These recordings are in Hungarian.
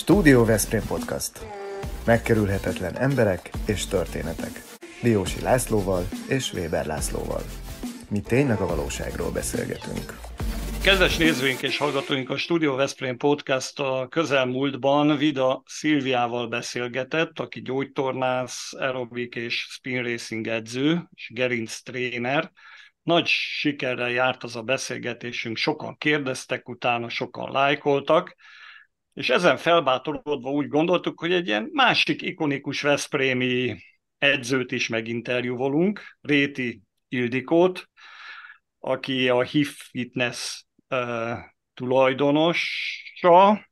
Stúdió Veszprém Podcast. Megkerülhetetlen emberek és történetek. Diósi Lászlóval és Weber Lászlóval. Mi tényleg a valóságról beszélgetünk. Kedves nézőink és hallgatóink, a Studio Veszprém Podcast a közelmúltban Vida Szilviával beszélgetett, aki gyógytornász, aerobik és spin racing edző, és gerinc tréner. Nagy sikerrel járt az a beszélgetésünk, sokan kérdeztek utána, sokan lájkoltak, és ezen felbátorodva úgy gondoltuk, hogy egy ilyen másik ikonikus Veszprémi edzőt is meginterjúvolunk, Réti Ildikót, aki a HIF Fitness uh, tulajdonosa,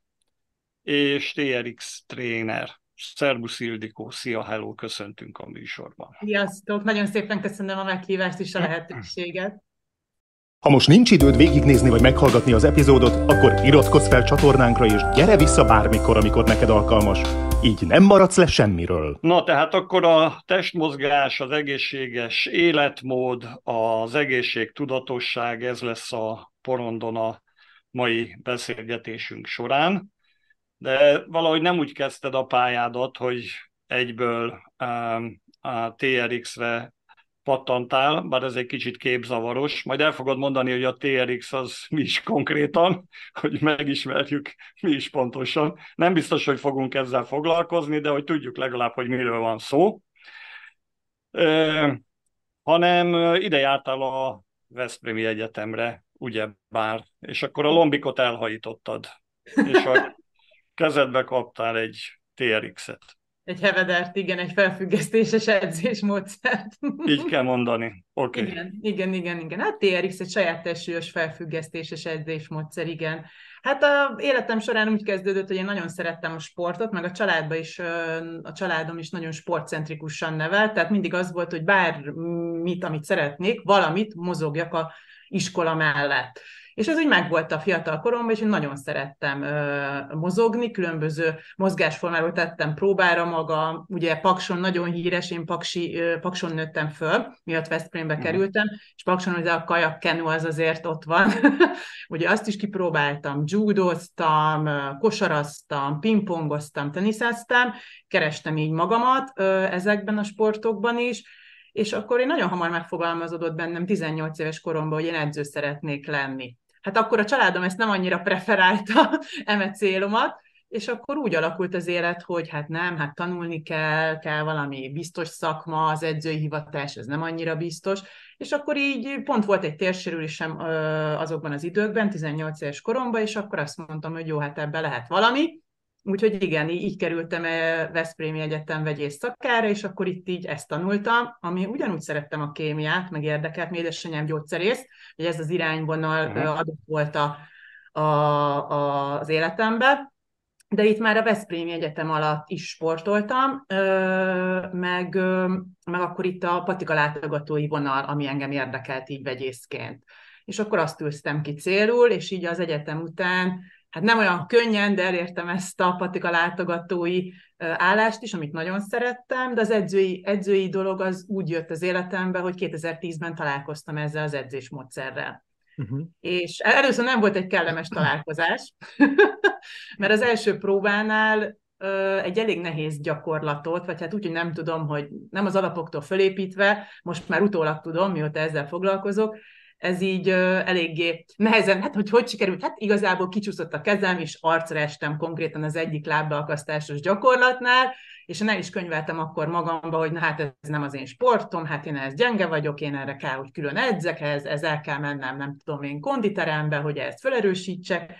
és TRX tréner. Szerbusz Ildikó, szia, hello, köszöntünk a műsorban. Sziasztok, nagyon szépen köszönöm a meghívást és a lehetőséget. Ha most nincs időd végignézni vagy meghallgatni az epizódot, akkor iratkozz fel csatornánkra, és gyere vissza bármikor, amikor neked alkalmas. Így nem maradsz le semmiről. Na, tehát akkor a testmozgás, az egészséges életmód, az egészség tudatosság, ez lesz a porondon a mai beszélgetésünk során. De valahogy nem úgy kezdted a pályádat, hogy egyből um, a TRX-re pattantál, bár ez egy kicsit képzavaros. Majd el fogod mondani, hogy a TRX az mi is konkrétan, hogy megismerjük mi is pontosan. Nem biztos, hogy fogunk ezzel foglalkozni, de hogy tudjuk legalább, hogy miről van szó. E, hanem ide jártál a Veszprémi Egyetemre, ugye bár, és akkor a lombikot elhajítottad, és a kezedbe kaptál egy TRX-et egy hevedert, igen, egy felfüggesztéses edzésmódszert. Így kell mondani. Okay. Igen, igen, igen, igen. Hát TRX egy saját testős felfüggesztéses edzésmódszer, igen. Hát a életem során úgy kezdődött, hogy én nagyon szerettem a sportot, meg a családban is, a családom is nagyon sportcentrikusan nevelt, tehát mindig az volt, hogy bármit, amit szeretnék, valamit mozogjak a iskola mellett. És ez úgy megvolt a fiatal koromban, és én nagyon szerettem ö, mozogni, különböző mozgásformáról tettem próbára magam, ugye Pakson nagyon híres, én Paksi, ö, Pakson nőttem föl, miatt Veszprémbe uh-huh. kerültem, és Pakson ugye a kajak kenu az azért ott van, ugye azt is kipróbáltam, judoztam, kosaraztam, pingpongoztam, teniszeztem, kerestem így magamat ö, ezekben a sportokban is, és akkor én nagyon hamar megfogalmazódott bennem 18 éves koromban, hogy én edző szeretnék lenni hát akkor a családom ezt nem annyira preferálta, eme célomat, és akkor úgy alakult az élet, hogy hát nem, hát tanulni kell, kell valami biztos szakma, az edzői hivatás, ez nem annyira biztos, és akkor így pont volt egy térsérülésem azokban az időkben, 18 éves koromban, és akkor azt mondtam, hogy jó, hát ebbe lehet valami, Úgyhogy igen, így, kerültem Veszprémi Egyetem vegyész szakára, és akkor itt így ezt tanultam, ami ugyanúgy szerettem a kémiát, meg érdekelt, mi édesanyám gyógyszerész, hogy ez az irányvonal uh-huh. adott volt a, a, a, az életembe, de itt már a Veszprémi Egyetem alatt is sportoltam, meg, meg akkor itt a patika látogatói vonal, ami engem érdekelt így vegyészként. És akkor azt ültem ki célul, és így az egyetem után hát nem olyan könnyen, de elértem ezt a patika látogatói állást is, amit nagyon szerettem, de az edzői, edzői dolog az úgy jött az életembe, hogy 2010-ben találkoztam ezzel az edzésmódszerrel. Uh-huh. És először nem volt egy kellemes találkozás, mert az első próbánál egy elég nehéz gyakorlatot, vagy hát úgy, hogy nem tudom, hogy nem az alapoktól fölépítve, most már utólag tudom, mióta ezzel foglalkozok, ez így uh, eléggé nehezen, hát hogy hogy sikerült, hát igazából kicsúszott a kezem, és arcra estem konkrétan az egyik lábbeakasztásos gyakorlatnál, és én is könyveltem akkor magamba, hogy na hát ez nem az én sportom, hát én ez gyenge vagyok, én erre kell, hogy külön edzek, ez, ez el kell mennem, nem tudom én, konditerembe, hogy ezt felerősítsek,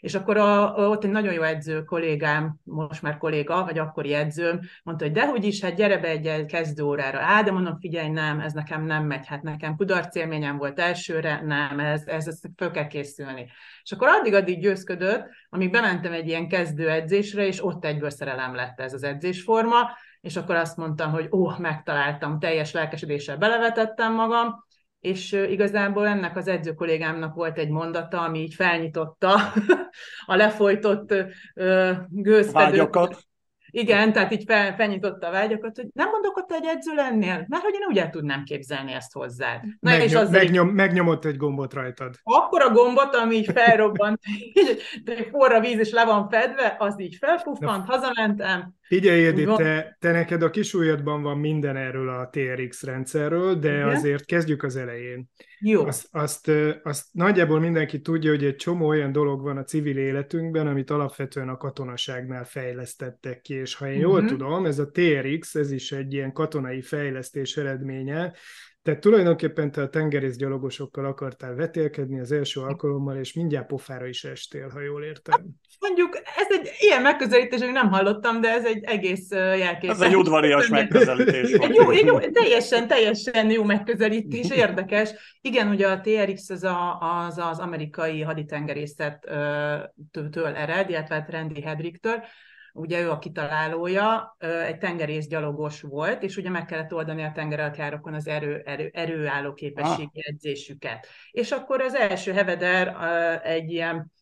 és akkor a, ott egy nagyon jó edző kollégám, most már kolléga, vagy akkori edzőm, mondta, hogy dehogy is, hát gyere be egy kezdőórára. Á, de mondom, figyelj, nem, ez nekem nem megy, hát nekem kudarc élményem volt elsőre, nem, ez, ez, ez föl kell készülni. És akkor addig-addig győzködött, amíg bementem egy ilyen kezdő edzésre, és ott egyből szerelem lett ez az edzésforma, és akkor azt mondtam, hogy ó, megtaláltam, teljes lelkesedéssel belevetettem magam, és igazából ennek az edző kollégámnak volt egy mondata, ami így felnyitotta a lefolytott gőzfedőt. Igen, tehát így fel, felnyitotta a vágyakat, hogy nem mondok ott egy edző lennél, mert hogy én úgy el tudnám képzelni ezt hozzád. Na, Megnyom, és az megnyom, megnyomott egy gombot rajtad. Akkor a gombot, ami így felrobbant, így forra víz és le van fedve, az így felpuffant, hazamentem, Figyelj, Edi, te, te neked a kisúlyadban van minden erről a TRX rendszerről, de Igen? azért kezdjük az elején. Jó. Azt, azt, azt nagyjából mindenki tudja, hogy egy csomó olyan dolog van a civil életünkben, amit alapvetően a katonaságnál fejlesztettek ki, és ha én uh-huh. jól mhm. tudom, ez a TRX, ez is egy ilyen katonai fejlesztés eredménye, tehát tulajdonképpen te a tengerészgyalogosokkal akartál vetélkedni az első alkalommal, és mindjárt pofára is estél, ha jól értem. Mondjuk, ez egy ilyen megközelítés, hogy nem hallottam, de ez egy egész jelkép. Ez egy udvarias megközelítés. Egy jó, egy jó, teljesen, teljesen jó megközelítés, érdekes. Igen, ugye a TRX az a, az, az amerikai haditengerészettől ered, illetve hát Randy Hedricktől, ugye ő a kitalálója, egy tengerészgyalogos volt, és ugye meg kellett oldani a tengeralattjárokon az erő, erő, erőálló képességi ah. edzésüket. És akkor az első heveder egy ilyen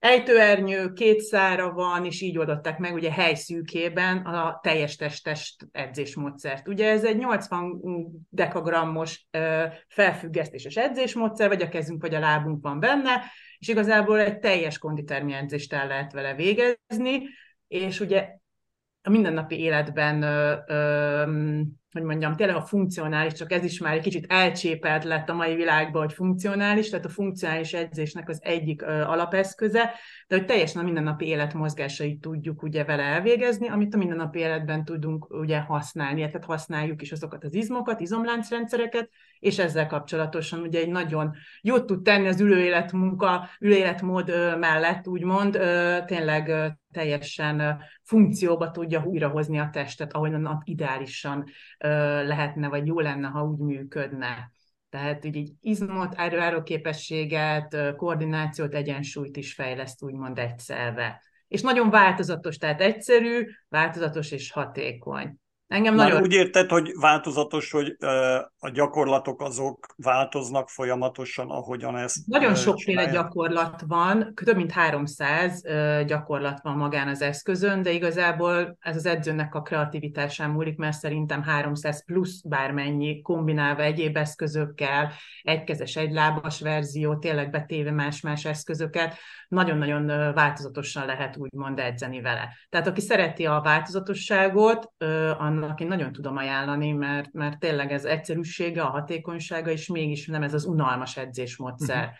ejtőernyő, két szára van, és így oldották meg ugye helyszűkében a teljes testes edzésmódszert. Ugye ez egy 80 dekagrammos felfüggesztéses edzésmódszer, vagy a kezünk, vagy a lábunk van benne, és igazából egy teljes konditermi edzést el lehet vele végezni, és ugye a mindennapi életben, ö, ö, hogy mondjam, tényleg a funkcionális, csak ez is már egy kicsit elcsépelt lett a mai világban, hogy funkcionális, tehát a funkcionális edzésnek az egyik ö, alapeszköze, de hogy teljesen a mindennapi élet mozgásait tudjuk ugye vele elvégezni, amit a mindennapi életben tudunk ugye használni, tehát használjuk is azokat az izmokat, izomláncrendszereket, és ezzel kapcsolatosan ugye egy nagyon jót tud tenni az ülőéletmunka, ülőéletmód mellett, úgymond, tényleg teljesen funkcióba tudja újrahozni a testet, ahonnan ideálisan lehetne, vagy jó lenne, ha úgy működne. Tehát így, így izmot, erőállóképességet, koordinációt, egyensúlyt is fejleszt úgymond egyszerre. És nagyon változatos, tehát egyszerű, változatos és hatékony. Engem Már nagyon... úgy érted, hogy változatos, hogy a gyakorlatok azok változnak folyamatosan, ahogyan ezt Nagyon sokféle gyakorlat van, több mint 300 gyakorlat van magán az eszközön, de igazából ez az edzőnek a kreativitásán múlik, mert szerintem 300 plusz bármennyi kombinálva egyéb eszközökkel, egykezes, egylábas verzió, tényleg betéve más-más eszközöket, nagyon-nagyon változatosan lehet úgymond edzeni vele. Tehát aki szereti a változatosságot, annak én nagyon tudom ajánlani, mert, mert tényleg ez egyszerűsége, a hatékonysága, és mégis nem ez az unalmas edzésmódszer. Uh-huh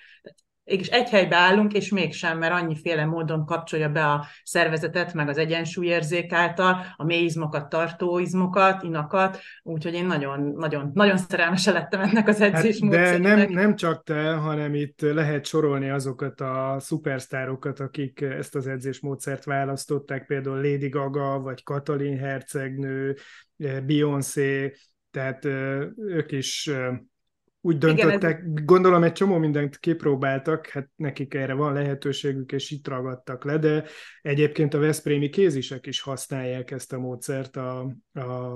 és egy helybe állunk, és mégsem, mert annyiféle módon kapcsolja be a szervezetet, meg az egyensúlyérzék által, a mélyizmokat, tartóizmokat, inakat, úgyhogy én nagyon, nagyon, nagyon szerelmese lettem ennek az edzés hát, De nem, nem csak te, hanem itt lehet sorolni azokat a szupersztárokat, akik ezt az edzésmódszert választották, például Lady Gaga, vagy Katalin hercegnő, Beyoncé, tehát ők is úgy döntöttek, Igen, ez... gondolom egy csomó mindent kipróbáltak, hát nekik erre van lehetőségük, és itt ragadtak le, de egyébként a Veszprémi kézisek is használják ezt a módszert a, a,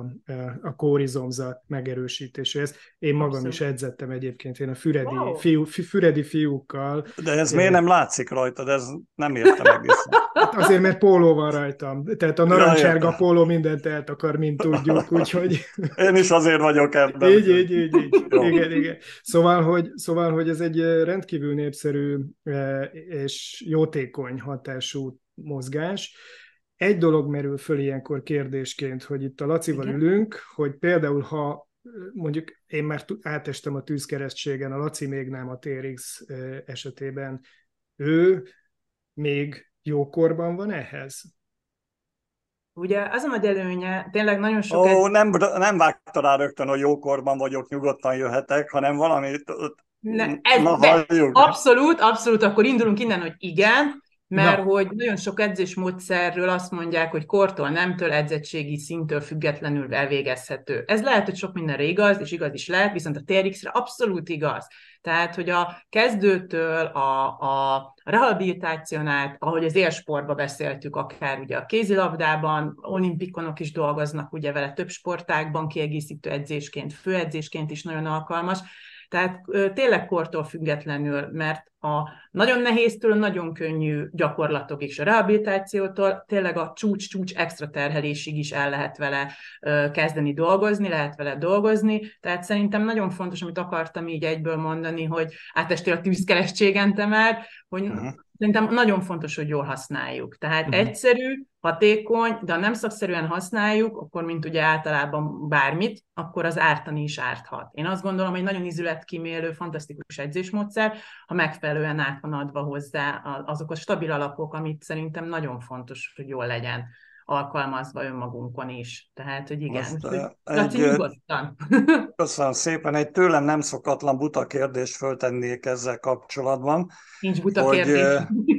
a kórizomzat megerősítéséhez. Én magam Abszolút. is edzettem egyébként, én a füredi, wow. fiú, füredi fiúkkal. De ez én... miért nem látszik rajta, de ez nem értem egészen. Hát azért, mert póló van rajtam. Tehát a narancsárga ja, póló mindent eltakar, mint tudjuk, úgyhogy... Én is azért vagyok ebben. Így, így, így, így. Igen, igen. Szóval hogy, szóval, hogy ez egy rendkívül népszerű és jótékony hatású mozgás. Egy dolog merül föl ilyenkor kérdésként, hogy itt a Lacival Igen. ülünk, hogy például ha mondjuk én már átestem a tűzkeresztségen, a Laci még nem a TRX esetében, ő még jókorban van ehhez? Ugye az a nagy előnye, tényleg nagyon sok... Ó, ez... nem, nem vágta rá rögtön, hogy jókorban vagyok, nyugodtan jöhetek, hanem valami... Ne, ez, Na, abszolút, abszolút, akkor indulunk innen, hogy igen, mert Na. hogy nagyon sok edzésmódszerről azt mondják, hogy kortól, nemtől, edzettségi szintől függetlenül elvégezhető. Ez lehet, hogy sok mindenre igaz, és igaz is lehet, viszont a TRX-re abszolút igaz. Tehát, hogy a kezdőtől a, a rehabilitáción át, ahogy az élsportba beszéltük, akár ugye a kézilabdában, olimpikonok is dolgoznak ugye vele több sportákban, kiegészítő edzésként, főedzésként is nagyon alkalmas, tehát tényleg kortól függetlenül, mert a nagyon nehéztől nagyon könnyű gyakorlatokig, és a rehabilitációtól tényleg a csúcs-csúcs extra terhelésig is el lehet vele kezdeni dolgozni, lehet vele dolgozni, tehát szerintem nagyon fontos, amit akartam így egyből mondani, hogy átestél a tűzkeresztségen te már, hogy uh-huh. szerintem nagyon fontos, hogy jól használjuk. Tehát uh-huh. egyszerű, hatékony, de ha nem szakszerűen használjuk, akkor mint ugye általában bármit, akkor az ártani is árthat. Én azt gondolom, hogy nagyon izületkímélő, fantasztikus edzésmódszer, ha megfelelően át van adva hozzá azok a stabil alapok, amit szerintem nagyon fontos, hogy jól legyen alkalmazva önmagunkon is. Tehát, hogy igen. Most, hogy, egy, nyugodtan. Köszönöm szépen. Egy tőlem nem szokatlan buta kérdést föltennék ezzel kapcsolatban. Nincs buta hogy, kérdés.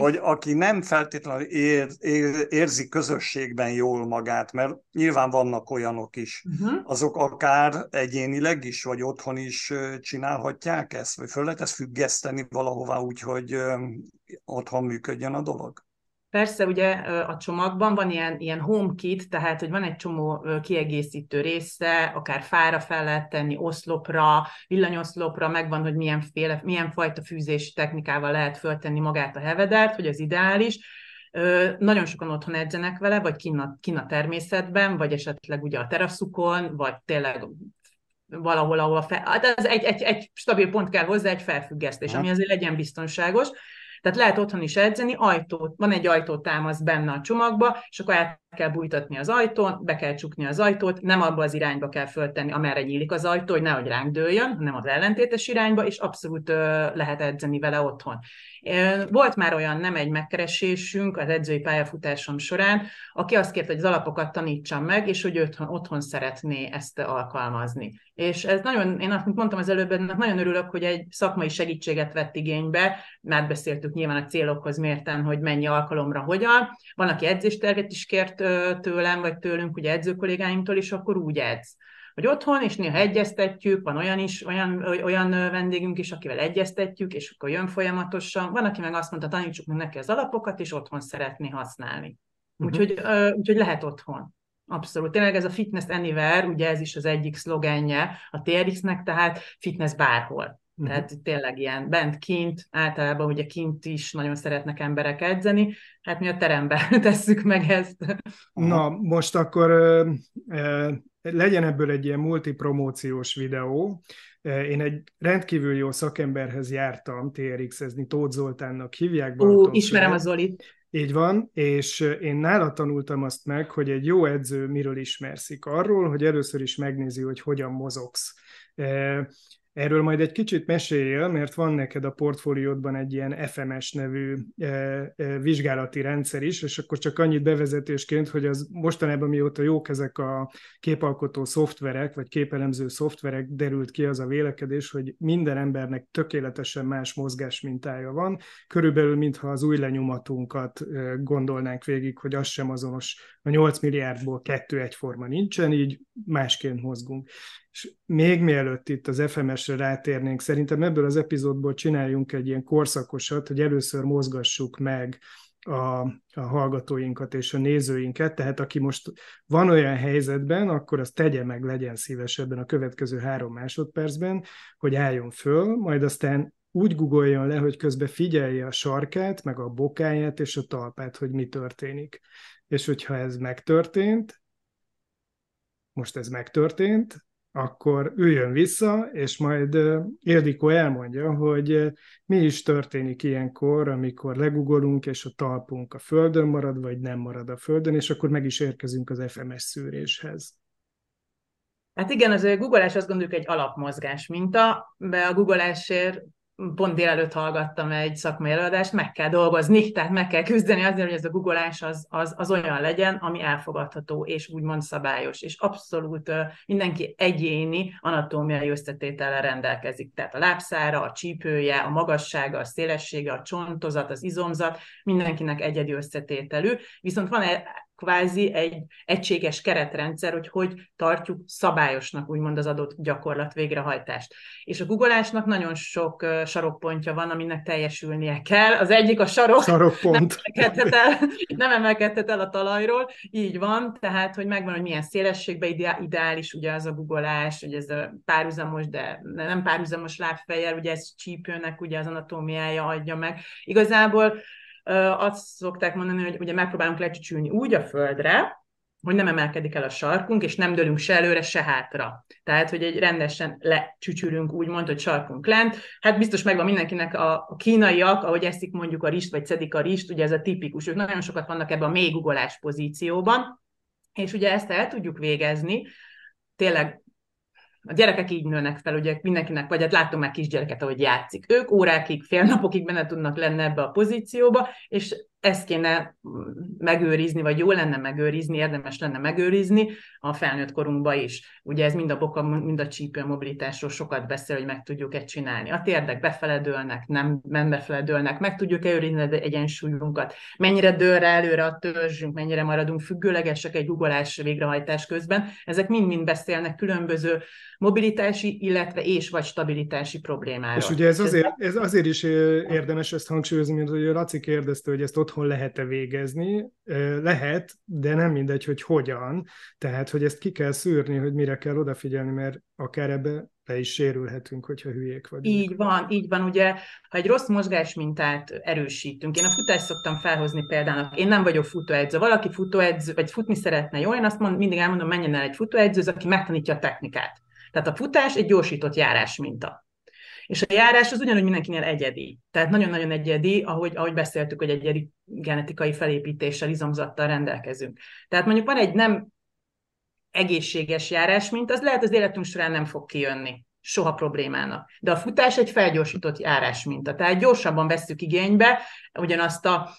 hogy aki nem feltétlenül ér, ér, érzi közösségben jól magát, mert nyilván vannak olyanok is, uh-huh. azok akár egyénileg is, vagy otthon is csinálhatják ezt, vagy föl lehet ezt függeszteni valahová úgy, hogy otthon működjön a dolog? Persze, ugye a csomagban van ilyen, ilyen home kit, tehát hogy van egy csomó kiegészítő része, akár fára fel lehet tenni, oszlopra, villanyoszlopra, megvan, hogy milyen, féle, milyen fajta fűzési technikával lehet föltenni magát a hevedert, hogy az ideális. Nagyon sokan otthon edzenek vele, vagy kinn a, kinn a természetben, vagy esetleg ugye a teraszukon, vagy tényleg valahol, ahol a fel... Hát ez egy, egy, egy stabil pont kell hozzá, egy felfüggesztés, ami azért legyen biztonságos. Tehát lehet otthon is edzeni, ajtót, van egy ajtótámasz benne a csomagba, és akkor el kell bújtatni az ajtón, be kell csukni az ajtót, nem abba az irányba kell föltenni, amerre nyílik az ajtó, hogy nehogy ránk dőljön, hanem az ellentétes irányba, és abszolút ö, lehet edzeni vele otthon. Volt már olyan nem egy megkeresésünk az edzői pályafutásom során, aki azt kérte, hogy az alapokat tanítsam meg, és hogy otthon, otthon szeretné ezt alkalmazni. És ez nagyon, én azt mondtam az előbb, ennek nagyon örülök, hogy egy szakmai segítséget vett igénybe, mert beszéltük nyilván a célokhoz mérten, hogy mennyi alkalomra hogyan. Van, aki edzéstervet is kért tőlem, vagy tőlünk, ugye edzőkollégáimtól, és akkor úgy edz hogy otthon, és néha egyeztetjük, van olyan is, olyan, olyan vendégünk is, akivel egyeztetjük, és akkor jön folyamatosan. Van, aki meg azt mondta, tanítsuk meg neki az alapokat, és otthon szeretné használni. Uh-huh. Úgyhogy, uh, úgyhogy lehet otthon. Abszolút. Tényleg ez a fitness anywhere, ugye ez is az egyik szlogenje a TRX-nek, tehát fitness bárhol. Uh-huh. Tehát tényleg ilyen bent, kint, általában ugye kint is nagyon szeretnek emberek edzeni, hát mi a teremben tesszük meg ezt. Na, most akkor legyen ebből egy ilyen multipromóciós videó. Én egy rendkívül jó szakemberhez jártam TRX-ezni, Tóth Zoltánnak hívják. Ó, ismerem a Zolit. Így van, és én nála tanultam azt meg, hogy egy jó edző miről ismerszik. Arról, hogy először is megnézi, hogy hogyan mozogsz. Erről majd egy kicsit meséljél, mert van neked a portfóliódban egy ilyen FMS nevű e, e, vizsgálati rendszer is, és akkor csak annyit bevezetésként, hogy az mostanában mióta jók ezek a képalkotó szoftverek, vagy képelemző szoftverek, derült ki az a vélekedés, hogy minden embernek tökéletesen más mozgás mintája van, körülbelül mintha az új lenyomatunkat e, gondolnánk végig, hogy az sem azonos, a 8 milliárdból kettő egyforma nincsen, így másként mozgunk. És még mielőtt itt az FMS-re rátérnénk, szerintem ebből az epizódból csináljunk egy ilyen korszakosat, hogy először mozgassuk meg a, a hallgatóinkat és a nézőinket, tehát aki most van olyan helyzetben, akkor azt tegye meg, legyen szívesebben a következő három másodpercben, hogy álljon föl, majd aztán úgy googoljon le, hogy közben figyelje a sarkát, meg a bokáját és a talpát, hogy mi történik. És hogyha ez megtörtént, most ez megtörtént, akkor üljön vissza, és majd Ildikó elmondja, hogy mi is történik ilyenkor, amikor legugolunk, és a talpunk a földön marad, vagy nem marad a földön, és akkor meg is érkezünk az FMS szűréshez. Hát igen, az a googolás azt gondoljuk egy alapmozgás minta, de a googolásért pont délelőtt hallgattam egy szakmai előadást, meg kell dolgozni, tehát meg kell küzdeni azért, hogy ez a googolás az, az, az olyan legyen, ami elfogadható és úgymond szabályos, és abszolút mindenki egyéni anatómiai összetétellel rendelkezik. Tehát a lábszára, a csípője, a magassága, a szélessége, a csontozat, az izomzat, mindenkinek egyedi összetételű, viszont van egy kvázi egy egységes keretrendszer, hogy hogy tartjuk szabályosnak úgymond az adott gyakorlat végrehajtást. És a googleásnak nagyon sok sarokpontja van, aminek teljesülnie kell. Az egyik a sarok, Sarokpont. Nem, emelkedhet el, nem emelkedhet el a talajról, így van, tehát, hogy megvan, hogy milyen szélességben ideális ugye az a googleás, hogy ez a párhuzamos, de nem párhuzamos lábfejjel, ugye ez csípőnek ugye az anatómiája adja meg. Igazából azt szokták mondani, hogy ugye megpróbálunk lecsücsülni úgy a földre, hogy nem emelkedik el a sarkunk, és nem dőlünk se előre, se hátra. Tehát, hogy egy rendesen lecsücsülünk, úgymond, hogy sarkunk lent. Hát biztos megvan mindenkinek a, a kínaiak, ahogy eszik mondjuk a rist, vagy szedik a rist, ugye ez a tipikus, ők nagyon sokat vannak ebben a mély pozícióban, és ugye ezt el tudjuk végezni, tényleg a gyerekek így nőnek fel, ugye mindenkinek, vagy hát látom már kisgyereket, ahogy játszik. Ők órákig, fél napokig benne tudnak lenni ebbe a pozícióba, és ezt kéne megőrizni, vagy jó lenne megőrizni, érdemes lenne megőrizni a felnőtt korunkba is. Ugye ez mind a boka, mind a csípő mobilitásról sokat beszél, hogy meg tudjuk-e csinálni. A térdek befeledőlnek, nem, nem befeledőlnek, meg tudjuk-e őrizni az egyensúlyunkat, mennyire dől rá előre a törzsünk, mennyire maradunk függőlegesek egy googolás végrehajtás közben. Ezek mind-mind beszélnek különböző mobilitási, illetve és vagy stabilitási problémáról. És ugye ez azért, ez azért is érdemes ezt hangsúlyozni, mint hogy Laci kérdezte, hogy ezt otthon lehet-e végezni. Lehet, de nem mindegy, hogy hogyan. Tehát, hogy ezt ki kell szűrni, hogy mire kell odafigyelni, mert akár ebbe le is sérülhetünk, hogyha hülyék vagyunk. Így van, így van. Ugye, ha egy rossz mozgásmintát erősítünk, én a futást szoktam felhozni példának, én nem vagyok futóedző, valaki futóedző, vagy futni szeretne, jó? Én azt mond, mindig elmondom, menjen el egy futóedző, aki megtanítja a technikát. Tehát a futás egy gyorsított járás minta. És a járás az ugyanúgy mindenkinél egyedi. Tehát nagyon-nagyon egyedi, ahogy, ahogy beszéltük, hogy egyedi genetikai felépítéssel, izomzattal rendelkezünk. Tehát mondjuk van egy nem egészséges járás, mint az lehet az életünk során nem fog kijönni soha problémának. De a futás egy felgyorsított járás minta. Tehát gyorsabban vesszük igénybe ugyanazt a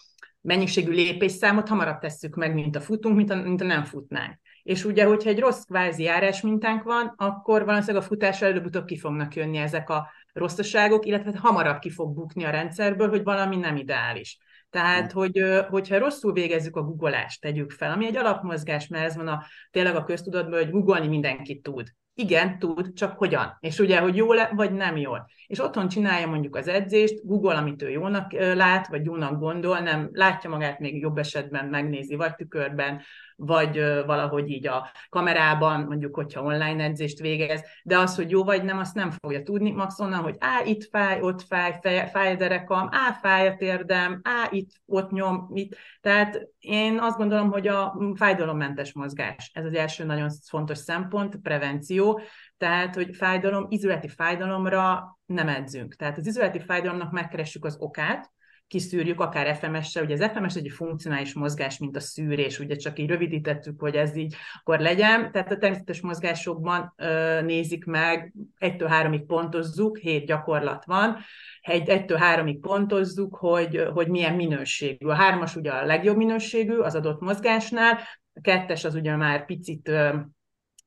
mennyiségű lépésszámot hamarabb tesszük meg, mint a futunk, mint a, mint a nem futnánk. És ugye, hogyha egy rossz kvázi járás mintánk van, akkor valószínűleg a futásra előbb-utóbb ki fognak jönni ezek a rosszaságok, illetve hamarabb ki fog bukni a rendszerből, hogy valami nem ideális. Tehát, hogy, hogyha rosszul végezzük a googleást, tegyük fel, ami egy alapmozgás, mert ez van a, tényleg a köztudatban, hogy googolni mindenki tud. Igen, tud, csak hogyan? És ugye, hogy jól vagy nem jól. És otthon csinálja mondjuk az edzést, Google, amit ő jónak lát, vagy jónak gondol, nem látja magát még jobb esetben, megnézi, vagy tükörben, vagy valahogy így a kamerában, mondjuk, hogyha online edzést végez, de az, hogy jó vagy nem, azt nem fogja tudni, max onnan, hogy á, itt fáj, ott fáj, fáj, fáj a derekam, á, fáj a térdem, á, itt, ott nyom, itt. Tehát én azt gondolom, hogy a fájdalommentes mozgás, ez az első nagyon fontos szempont, prevenció, tehát, hogy fájdalom, izületi fájdalomra nem edzünk. Tehát az izületi fájdalomnak megkeressük az okát, kiszűrjük, akár FMS-sel, ugye az FMS egy funkcionális mozgás, mint a szűrés, ugye csak így rövidítettük, hogy ez így akkor legyen, tehát a természetes mozgásokban ö, nézik meg, 1 háromig pontozzuk, hét gyakorlat van, egy, 1 háromig pontozzuk, hogy, hogy milyen minőségű. A hármas ugye a legjobb minőségű az adott mozgásnál, a kettes az ugye már picit ö,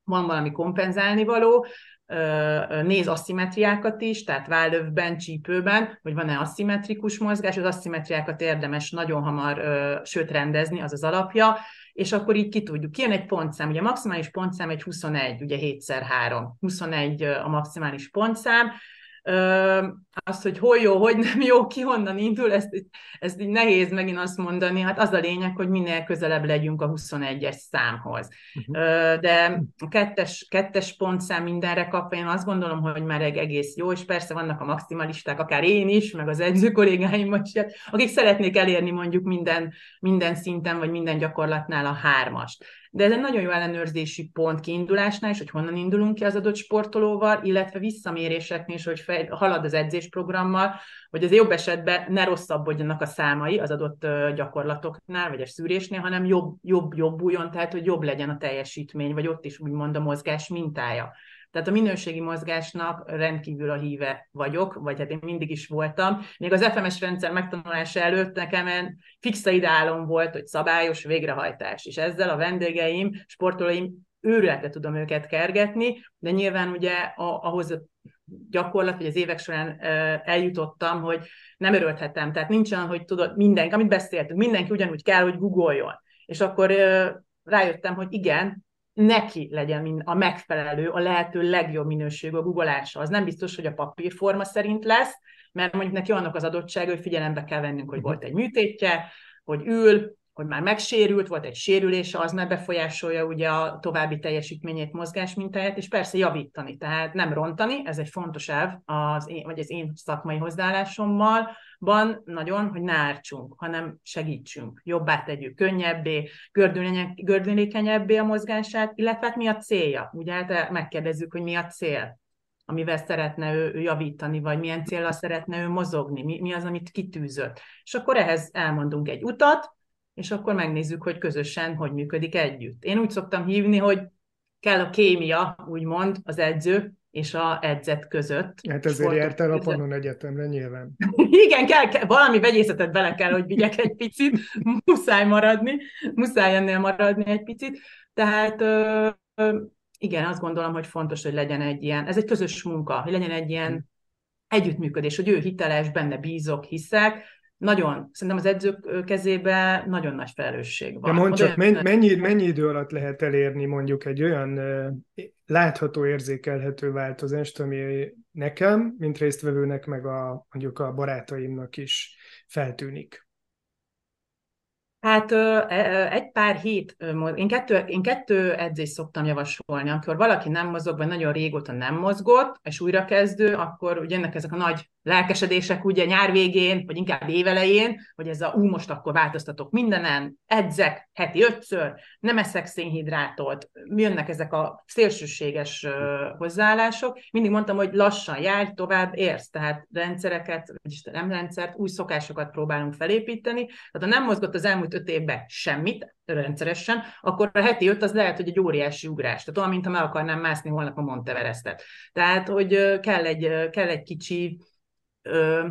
van valami kompenzálni való, néz asszimetriákat is, tehát vállövben, csípőben, hogy van-e asszimetrikus mozgás, az asszimetriákat érdemes nagyon hamar, sőt rendezni, az az alapja, és akkor így ki tudjuk. Kijön egy pontszám, ugye a maximális pontszám egy 21, ugye 7x3, 21 a maximális pontszám, az, hogy hol jó, hogy nem jó, ki honnan indul, ezt, ezt így nehéz megint azt mondani, hát az a lényeg, hogy minél közelebb legyünk a 21-es számhoz. Uh-huh. De a kettes, kettes pontszám mindenre kapva, én azt gondolom, hogy már egy egész jó, és persze vannak a maximalisták, akár én is, meg az edző kollégáim is, akik szeretnék elérni mondjuk minden, minden szinten, vagy minden gyakorlatnál a hármast de ez egy nagyon jó ellenőrzési pont kiindulásnál is, hogy honnan indulunk ki az adott sportolóval, illetve visszaméréseknél is, hogy fej, halad az edzésprogrammal, hogy az jobb esetben ne rosszabbodjanak a számai az adott gyakorlatoknál, vagy a szűrésnél, hanem jobb, jobb, jobbuljon, tehát hogy jobb legyen a teljesítmény, vagy ott is úgymond a mozgás mintája. Tehát a minőségi mozgásnak rendkívül a híve vagyok, vagy hát én mindig is voltam. Még az FMS rendszer megtanulása előtt nekem fixa ideálom volt, hogy szabályos végrehajtás. És ezzel a vendégeim, sportolóim őrületre tudom őket kergetni, de nyilván ugye ahhoz a gyakorlat, vagy az évek során eljutottam, hogy nem örölthetem. Tehát nincs olyan, hogy tudod, mindenki, amit beszéltünk, mindenki ugyanúgy kell, hogy googoljon. És akkor rájöttem, hogy igen, neki legyen a megfelelő, a lehető legjobb minőségű a googleása. Az nem biztos, hogy a papírforma szerint lesz, mert mondjuk neki annak az adottsága, hogy figyelembe kell vennünk, hogy volt egy műtétje, hogy ül, hogy már megsérült, volt egy sérülése, az már befolyásolja ugye a további teljesítményét, mozgásmintáját, és persze javítani, tehát nem rontani, ez egy fontos elv az én, vagy az én szakmai hozzáállásommal, van nagyon, hogy ne ártsunk, hanem segítsünk, jobbá tegyük, könnyebbé, gördülékenyebbé a mozgását, illetve hát mi a célja? Ugye hát megkérdezzük, hogy mi a cél amivel szeretne ő javítani, vagy milyen célra szeretne ő mozogni, mi, mi az, amit kitűzött. És akkor ehhez elmondunk egy utat, és akkor megnézzük, hogy közösen hogy működik együtt. Én úgy szoktam hívni, hogy kell a kémia, úgymond, az edző és a edzet között. Hát ezért jártál a Pannon Egyetemre nyilván. Igen, kell, kell, valami vegyészetet bele kell, hogy vigyek egy picit, muszáj maradni, muszáj ennél maradni egy picit. Tehát igen, azt gondolom, hogy fontos, hogy legyen egy ilyen, ez egy közös munka, hogy legyen egy ilyen együttműködés, hogy ő hiteles, benne bízok, hiszek, nagyon, szerintem az edzők kezébe nagyon nagy felelősség van. De mondd csak, mennyi, mennyi, mennyi idő alatt lehet elérni mondjuk egy olyan látható, érzékelhető változást, ami nekem, mint résztvevőnek, meg a, mondjuk a barátaimnak is feltűnik? Hát egy pár hét, én kettő, én kettő edzést szoktam javasolni, amikor valaki nem mozog, vagy nagyon régóta nem mozgott, és újra kezdő, akkor ugye ennek ezek a nagy lelkesedések ugye nyár végén, vagy inkább évelején, hogy ez a ú, most akkor változtatok mindenen, edzek heti ötször, nem eszek szénhidrátot, jönnek ezek a szélsőséges hozzáállások. Mindig mondtam, hogy lassan járj, tovább érsz, tehát rendszereket, vagyis nem rendszert, új szokásokat próbálunk felépíteni. Tehát ha nem mozgott az elmúlt öt évben semmit, rendszeresen, akkor a heti öt az lehet, hogy egy óriási ugrás. Tehát olyan, mintha meg akarnám mászni holnap a Monteverestet. Tehát, hogy kell egy, kell egy kicsi ö,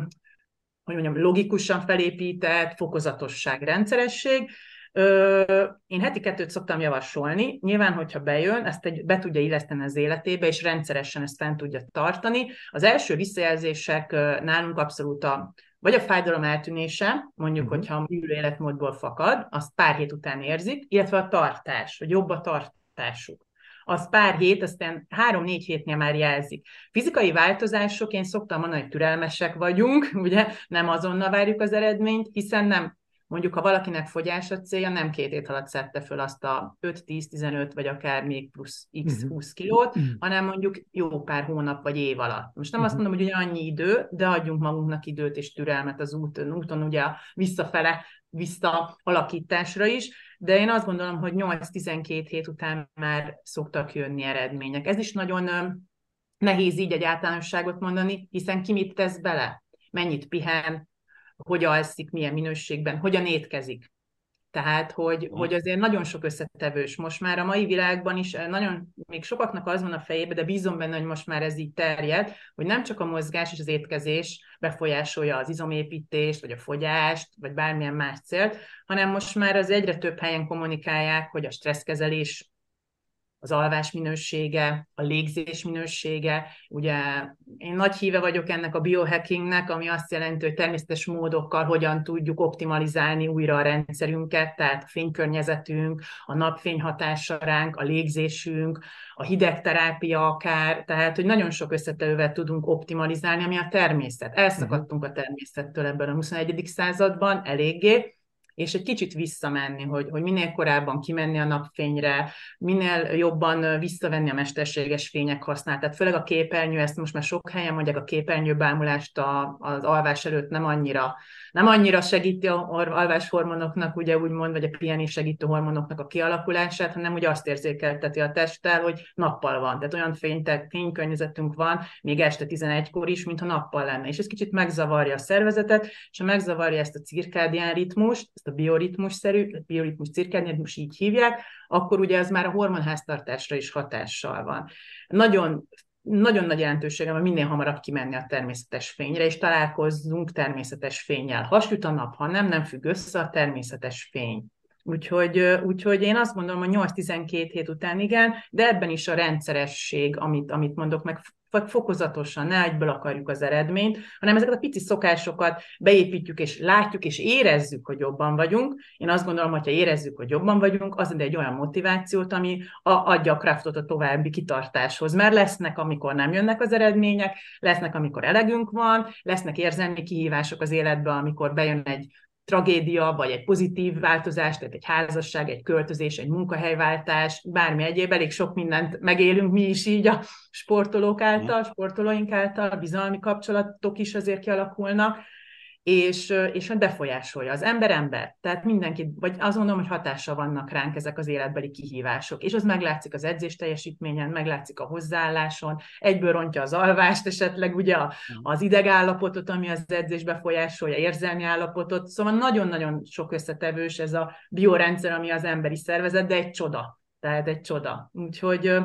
hogy mondjam, logikusan felépített fokozatosság, rendszeresség. Ö, én heti kettőt szoktam javasolni. Nyilván, hogyha bejön, ezt egy, be tudja illeszteni az életébe, és rendszeresen ezt fent tudja tartani. Az első visszajelzések nálunk abszolút a vagy a fájdalom eltűnése, mondjuk, uh-huh. hogyha a műlő életmódból fakad, azt pár hét után érzik, illetve a tartás, hogy jobb a tartásuk az pár hét, aztán három-négy hétnél már jelzik. Fizikai változások, én szoktam mondani, hogy türelmesek vagyunk, ugye nem azonnal várjuk az eredményt, hiszen nem mondjuk ha valakinek fogyás a célja, nem két hét alatt szedte föl azt a 5-10-15 vagy akár még plusz x 20 mhm. kilót, uh-huh. hanem mondjuk jó pár hónap vagy év alatt. Most nem uh-huh. azt mondom, hogy annyi idő, de adjunk magunknak időt és türelmet az úton, úton ugye a visszafele, visszaalakításra is, de én azt gondolom, hogy 8-12 hét után már szoktak jönni eredmények. Ez is nagyon nehéz így egy általánosságot mondani, hiszen ki mit tesz bele, mennyit pihen, hogy alszik, milyen minőségben, hogyan étkezik. Tehát, hogy, hogy azért nagyon sok összetevős. Most már a mai világban is eh, nagyon, még sokaknak az van a fejébe, de bízom benne, hogy most már ez így terjed, hogy nem csak a mozgás és az étkezés befolyásolja az izomépítést, vagy a fogyást, vagy bármilyen más célt, hanem most már az egyre több helyen kommunikálják, hogy a stresszkezelés az alvás minősége, a légzés minősége. Ugye én nagy híve vagyok ennek a biohackingnek, ami azt jelenti, hogy természetes módokkal hogyan tudjuk optimalizálni újra a rendszerünket, tehát a fénykörnyezetünk, a napfény hatása ránk, a légzésünk, a hidegterápia akár, tehát hogy nagyon sok összetevővel tudunk optimalizálni, ami a természet. Elszakadtunk a természettől ebben a 21. században eléggé, és egy kicsit visszamenni, hogy, hogy minél korábban kimenni a napfényre, minél jobban visszavenni a mesterséges fények használatát. Főleg a képernyő, ezt most már sok helyen mondják, a képernyőbámulást a, az alvás előtt nem annyira, nem annyira segíti a alváshormonoknak, ugye úgymond, vagy a pihenés segítő hormonoknak a kialakulását, hanem ugye azt érzékelteti a testtel, hogy nappal van. Tehát olyan fénytek, fénykörnyezetünk van, még este 11-kor is, mintha nappal lenne. És ez kicsit megzavarja a szervezetet, és ha megzavarja ezt a cirkádián ritmust, ezt a bioritmus-szerű, bioritmus cirkádiánus így hívják, akkor ugye ez már a hormonháztartásra is hatással van. Nagyon nagyon nagy jelentősége van minél hamarabb kimenni a természetes fényre, és találkozzunk természetes fényjel. Ha süt a nap, ha nem, nem függ össze a természetes fény. Úgyhogy, úgyhogy én azt mondom, hogy 8-12 hét után igen, de ebben is a rendszeresség, amit, amit mondok, meg fokozatosan, ne egyből akarjuk az eredményt, hanem ezeket a pici szokásokat beépítjük, és látjuk, és érezzük, hogy jobban vagyunk. Én azt gondolom, hogy ha érezzük, hogy jobban vagyunk, az egy olyan motivációt, ami a, adja a kraftot a további kitartáshoz. Mert lesznek, amikor nem jönnek az eredmények, lesznek, amikor elegünk van, lesznek érzelmi kihívások az életbe, amikor bejön egy tragédia, vagy egy pozitív változás, tehát egy házasság, egy költözés, egy munkahelyváltás, bármi egyéb, elég sok mindent megélünk mi is így a sportolók által, sportolóink által, bizalmi kapcsolatok is azért kialakulnak, és, és befolyásolja az ember ember. Tehát mindenki, vagy azt mondom, hogy hatása vannak ránk ezek az életbeli kihívások. És az meglátszik az edzés teljesítményen, meglátszik a hozzáálláson, egyből rontja az alvást, esetleg ugye az idegállapotot, ami az edzés befolyásolja, érzelmi állapotot. Szóval nagyon-nagyon sok összetevős ez a biorendszer, ami az emberi szervezet, de egy csoda. Tehát egy csoda. Úgyhogy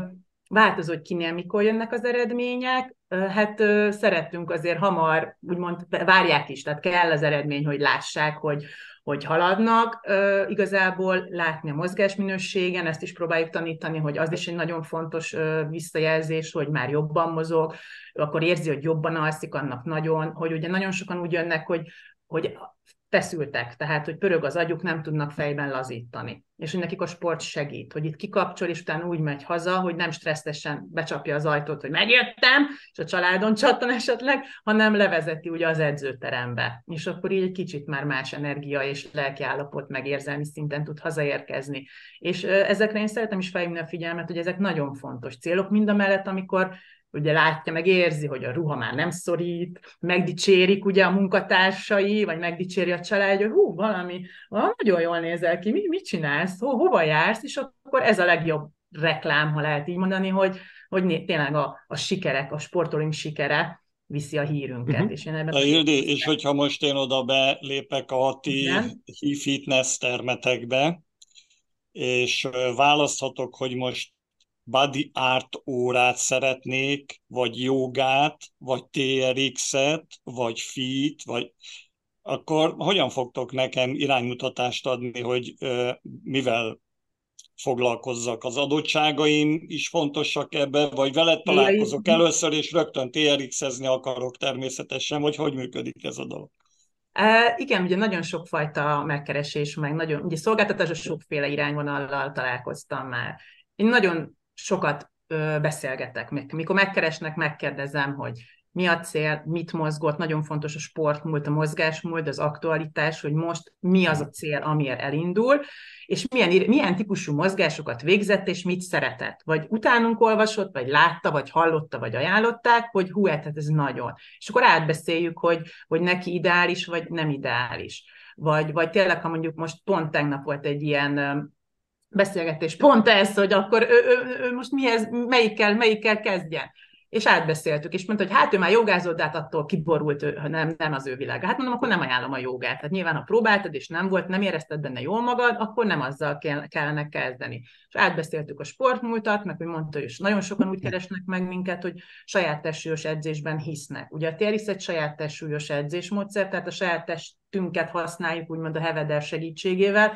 változó, hogy kinél mikor jönnek az eredmények, hát szerettünk azért hamar, úgymond várják is, tehát kell az eredmény, hogy lássák, hogy, hogy haladnak. Igazából látni a mozgásminőségen, ezt is próbáljuk tanítani, hogy az is egy nagyon fontos visszajelzés, hogy már jobban mozog, akkor érzi, hogy jobban alszik, annak nagyon, hogy ugye nagyon sokan úgy jönnek, hogy, hogy feszültek, tehát hogy pörög az agyuk, nem tudnak fejben lazítani. És hogy nekik a sport segít, hogy itt kikapcsol, és utána úgy megy haza, hogy nem stresszesen becsapja az ajtót, hogy megjöttem, és a családon csattan esetleg, hanem levezeti ugye az edzőterembe. És akkor így egy kicsit már más energia és lelkiállapot, meg érzelmi szinten tud hazaérkezni. És ezekre én szeretem is felhívni a figyelmet, hogy ezek nagyon fontos célok, mind a mellett, amikor ugye látja, meg érzi, hogy a ruha már nem szorít, megdicsérik ugye a munkatársai, vagy megdicséri a család, hogy hú, valami, valami nagyon jól nézel ki, mi, mit csinálsz, Ho, hova jársz, és akkor ez a legjobb reklám, ha lehet így mondani, hogy, hogy tényleg a, a sikerek, a sportolóink sikere viszi a hírünket. Uh-huh. És, én ebben a Ildi, és hogyha most én oda belépek a ti fitness termetekbe, és választhatok, hogy most body art órát szeretnék, vagy jogát, vagy TRX-et, vagy fit, vagy akkor hogyan fogtok nekem iránymutatást adni, hogy ö, mivel foglalkozzak? Az adottságaim is fontosak ebbe, vagy veled találkozok először, és rögtön TRX-ezni akarok természetesen, vagy hogy működik ez a dolog? E, igen, ugye nagyon sokfajta megkeresés, meg nagyon, ugye szolgáltatás sokféle irányvonallal találkoztam már. Én nagyon sokat beszélgetek. Mikor megkeresnek, megkérdezem, hogy mi a cél, mit mozgott, nagyon fontos a sportmúlt, a mozgásmúlt, az aktualitás, hogy most mi az a cél, amiért elindul, és milyen, milyen típusú mozgásokat végzett, és mit szeretett. Vagy utánunk olvasott, vagy látta, vagy hallotta, vagy ajánlották, hogy hú, hát ez nagyon. És akkor átbeszéljük, hogy, hogy neki ideális, vagy nem ideális. Vagy, vagy tényleg, ha mondjuk most pont tegnap volt egy ilyen beszélgetés pont ez, hogy akkor ő, ő, ő most mihez, melyikkel, melyikkel kezdjen. És átbeszéltük, és mondta, hogy hát ő már jogázott, de hát attól kiborult, ő, nem, nem az ő világa. Hát mondom, akkor nem ajánlom a jogát. Hát nyilván, ha próbáltad, és nem volt, nem érezted benne jól magad, akkor nem azzal kell, kellene kezdeni. És átbeszéltük a sportmúltat, meg hogy mondta, hogy nagyon sokan úgy keresnek meg minket, hogy saját testsúlyos edzésben hisznek. Ugye a TRX egy saját testsúlyos edzésmódszer, tehát a saját testünket használjuk úgymond a Heveder segítségével,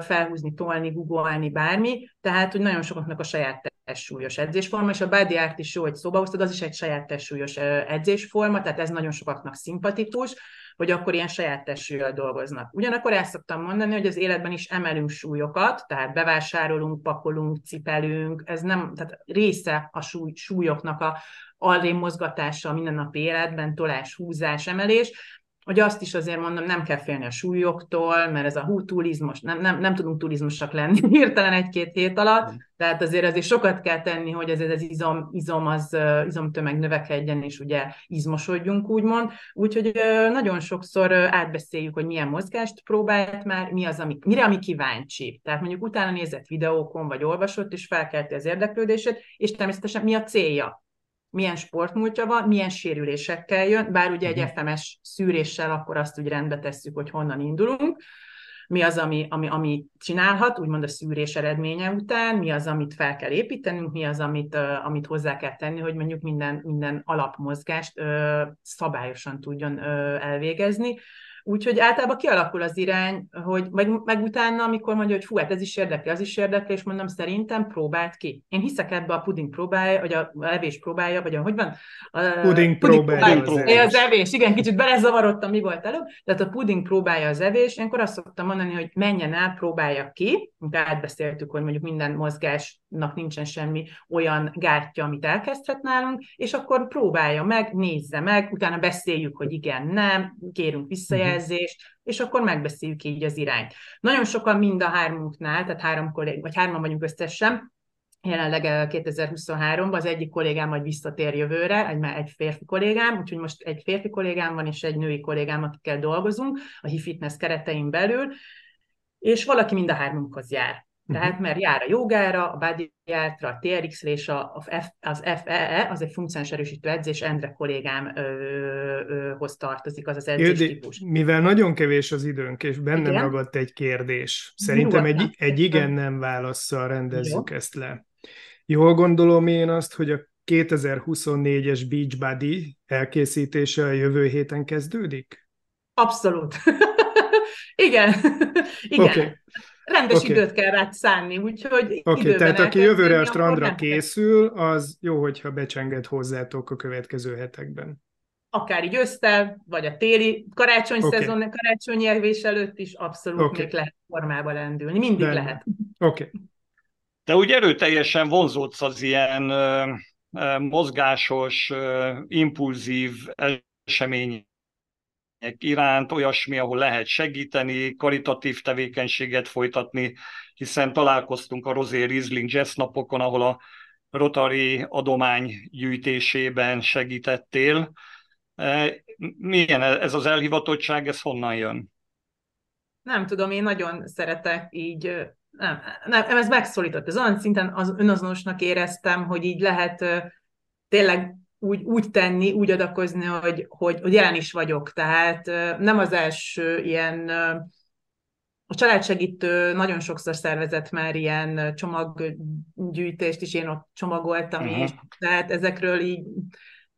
felhúzni, tolni, googolni, bármi, tehát, hogy nagyon sokaknak a saját testsúlyos edzésforma, és a body art is jó, hogy szóba hoztad, az is egy saját testsúlyos edzésforma, tehát ez nagyon sokaknak szimpatikus, hogy akkor ilyen saját testsúlyjal dolgoznak. Ugyanakkor el szoktam mondani, hogy az életben is emelünk súlyokat, tehát bevásárolunk, pakolunk, cipelünk, ez nem, tehát része a súly, súlyoknak a alrém mozgatása a mindennapi életben, tolás, húzás, emelés, hogy azt is azért mondom, nem kell félni a súlyoktól, mert ez a hú túlizmus, nem, nem, nem tudunk túlizmusak lenni hirtelen egy-két hét alatt, tehát azért azért sokat kell tenni, hogy ez az izom, izom az izomtömeg növekedjen, és ugye izmosodjunk, úgymond. Úgyhogy nagyon sokszor átbeszéljük, hogy milyen mozgást próbált már, mi az, ami, mire ami kíváncsi. Tehát mondjuk utána nézett videókon, vagy olvasott, és felkelti az érdeklődését, és természetesen mi a célja milyen sportmúltja van, milyen sérülésekkel jön, bár ugye egy mhm. FMS szűréssel akkor azt úgy rendbe tesszük, hogy honnan indulunk, mi az, ami, ami, ami csinálhat, úgymond a szűrés eredménye után, mi az, amit fel kell építenünk, mi az, amit, uh, amit hozzá kell tenni, hogy mondjuk minden, minden alapmozgást uh, szabályosan tudjon uh, elvégezni. Úgyhogy általában kialakul az irány, hogy meg, meg utána, amikor mondja, hogy fú, hát ez is érdekli, az is érdekli, és mondom, szerintem próbált ki. Én hiszek ebbe a puding próbálja, vagy a evés próbálja, vagy a, hogy van? A, puding, puding próbálja. Az, evés. az evés. Igen, kicsit belezavarodtam, mi volt előbb. Tehát a puding próbálja az evés, akkor azt szoktam mondani, hogy menjen el, próbálja ki. Tehát átbeszéltük, hogy mondjuk minden mozgásnak nincsen semmi olyan gártya, amit elkezdhet nálunk, és akkor próbálja meg, nézze meg, utána beszéljük, hogy igen, nem, kérünk visszajelzést, uh-huh. és akkor megbeszéljük így az irányt. Nagyon sokan mind a hármunknál, tehát három kollég, vagy hárman vagyunk összesen, jelenleg 2023-ban, az egyik kollégám majd visszatér jövőre, egy, egy férfi kollégám, úgyhogy most egy férfi kollégám van, és egy női kollégám, akikkel dolgozunk a HiFitness keretein belül, és valaki mind a hármunkhoz jár. Tehát, mhm. mert jár a jogára, a body artra, a TRX és a, F, az FEE, az egy funkciális erősítő edzés, Endre kollégámhoz tartozik az az edzés típus. Mivel nagyon kevés az időnk, és bennem igen? ragadt egy kérdés, szerintem egy, egy igen-nem válaszsal rendezzük Jó. ezt le. Jól gondolom én azt, hogy a 2024-es Beachbody elkészítése a jövő héten kezdődik? Abszolút. igen. igen. Okay. Rendes okay. időt kell rá szánni, úgyhogy okay, tehát aki jövőre a strandra készül, az jó, hogyha becsenged hozzátok a következő hetekben. Akár így ősztel, vagy a téli karácsony okay. szezon, karácsonyi elvés előtt is abszolút okay. még lehet formába lendülni. Mindig De, lehet. Oké. Okay. De úgy erőteljesen vonzódsz az ilyen ö, ö, mozgásos, ö, impulzív esemény iránt, olyasmi, ahol lehet segíteni, karitatív tevékenységet folytatni, hiszen találkoztunk a Rosé Riesling Jazz napokon, ahol a Rotary adomány gyűjtésében segítettél. E, milyen ez az elhivatottság, ez honnan jön? Nem tudom, én nagyon szeretek így, nem, nem ez megszólított. Ez olyan szinten az önazonosnak éreztem, hogy így lehet tényleg úgy, úgy tenni, úgy adakozni, hogy, hogy, hogy jelen is vagyok. Tehát nem az első ilyen a családsegítő nagyon sokszor szervezett már ilyen csomaggyűjtést is, én ott csomagoltam uh-huh. is, tehát ezekről így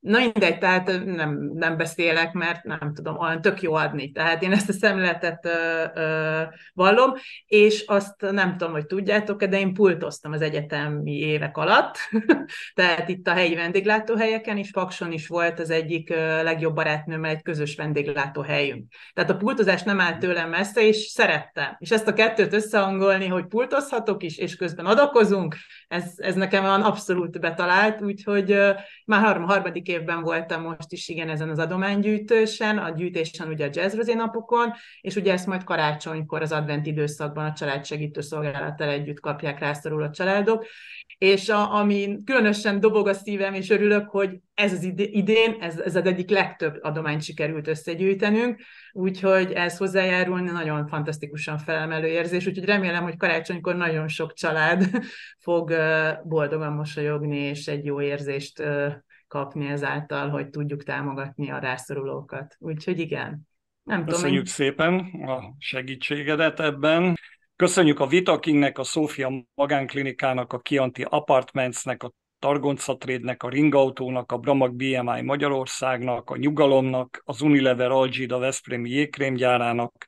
Na mindegy, tehát nem, nem beszélek, mert nem tudom, olyan tök jó adni. Tehát én ezt a szemléletet ö, ö, vallom, és azt nem tudom, hogy tudjátok de én pultoztam az egyetemi évek alatt. tehát itt a helyi vendéglátóhelyeken is, Pakson is volt az egyik legjobb barátnőmmel egy közös vendéglátóhelyünk. Tehát a pultozás nem állt tőlem messze, és szerettem. És ezt a kettőt összehangolni, hogy pultozhatok is, és közben adakozunk, ez, ez nekem van abszolút betalált, úgyhogy már harmadik évben voltam most is igen ezen az adománygyűjtősen, a gyűjtésen ugye a jazzrözé napokon, és ugye ezt majd karácsonykor az advent időszakban a családsegítő szolgálattal együtt kapják rászorul a családok, és a, ami különösen dobog a szívem, és örülök, hogy ez az idén, ez, ez az egyik legtöbb adományt sikerült összegyűjtenünk, úgyhogy ez hozzájárulni nagyon fantasztikusan felemelő érzés, úgyhogy remélem, hogy karácsonykor nagyon sok család fog boldogan mosolyogni, és egy jó érzést kapni ezáltal, hogy tudjuk támogatni a rászorulókat. Úgyhogy igen. Nem Köszönjük tudom, szépen a segítségedet ebben. Köszönjük a Vitakingnek, a Szófia Magánklinikának, a Kianti Apartmentsnek, a Targonca Trade-nek, a Ringautónak, a Bramag BMI Magyarországnak, a Nyugalomnak, az Unilever Algida Veszprémi jégkrémgyárának,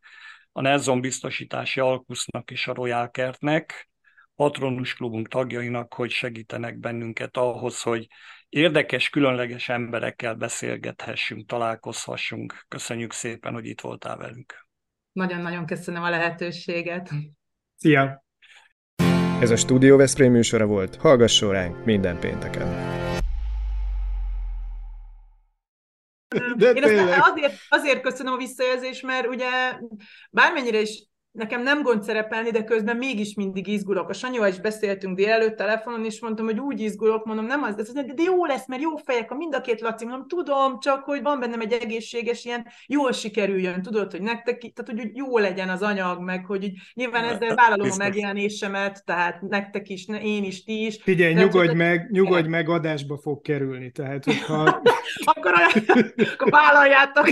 a Nelson biztosítási Alkusznak és a Royal Kertnek, patronus klubunk tagjainak, hogy segítenek bennünket ahhoz, hogy érdekes, különleges emberekkel beszélgethessünk, találkozhassunk. Köszönjük szépen, hogy itt voltál velünk. Nagyon-nagyon köszönöm a lehetőséget. Szia! Ez a Stúdió Veszprém műsora volt, hallgasson ránk minden pénteken. De Én azért, azért köszönöm a visszajelzést, mert ugye bármennyire is nekem nem gond szerepelni, de közben mégis mindig izgulok. A Sanyival is beszéltünk délelőtt telefonon, és mondtam, hogy úgy izgulok, mondom, nem az, az de jó lesz, mert jó fejek a mind a két Laci, mondom, tudom, csak hogy van bennem egy egészséges ilyen, jól sikerüljön, tudod, hogy nektek, tehát hogy jó legyen az anyag, meg hogy úgy, nyilván ezzel vállalom a megjelenésemet, tehát nektek is, én is, ti is. Figyelj, tehát, nyugodj meg, nyugodj meg, adásba fog kerülni, tehát hogyha... akkor, akkor vállaljátok.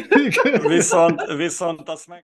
viszont, viszont azt meg...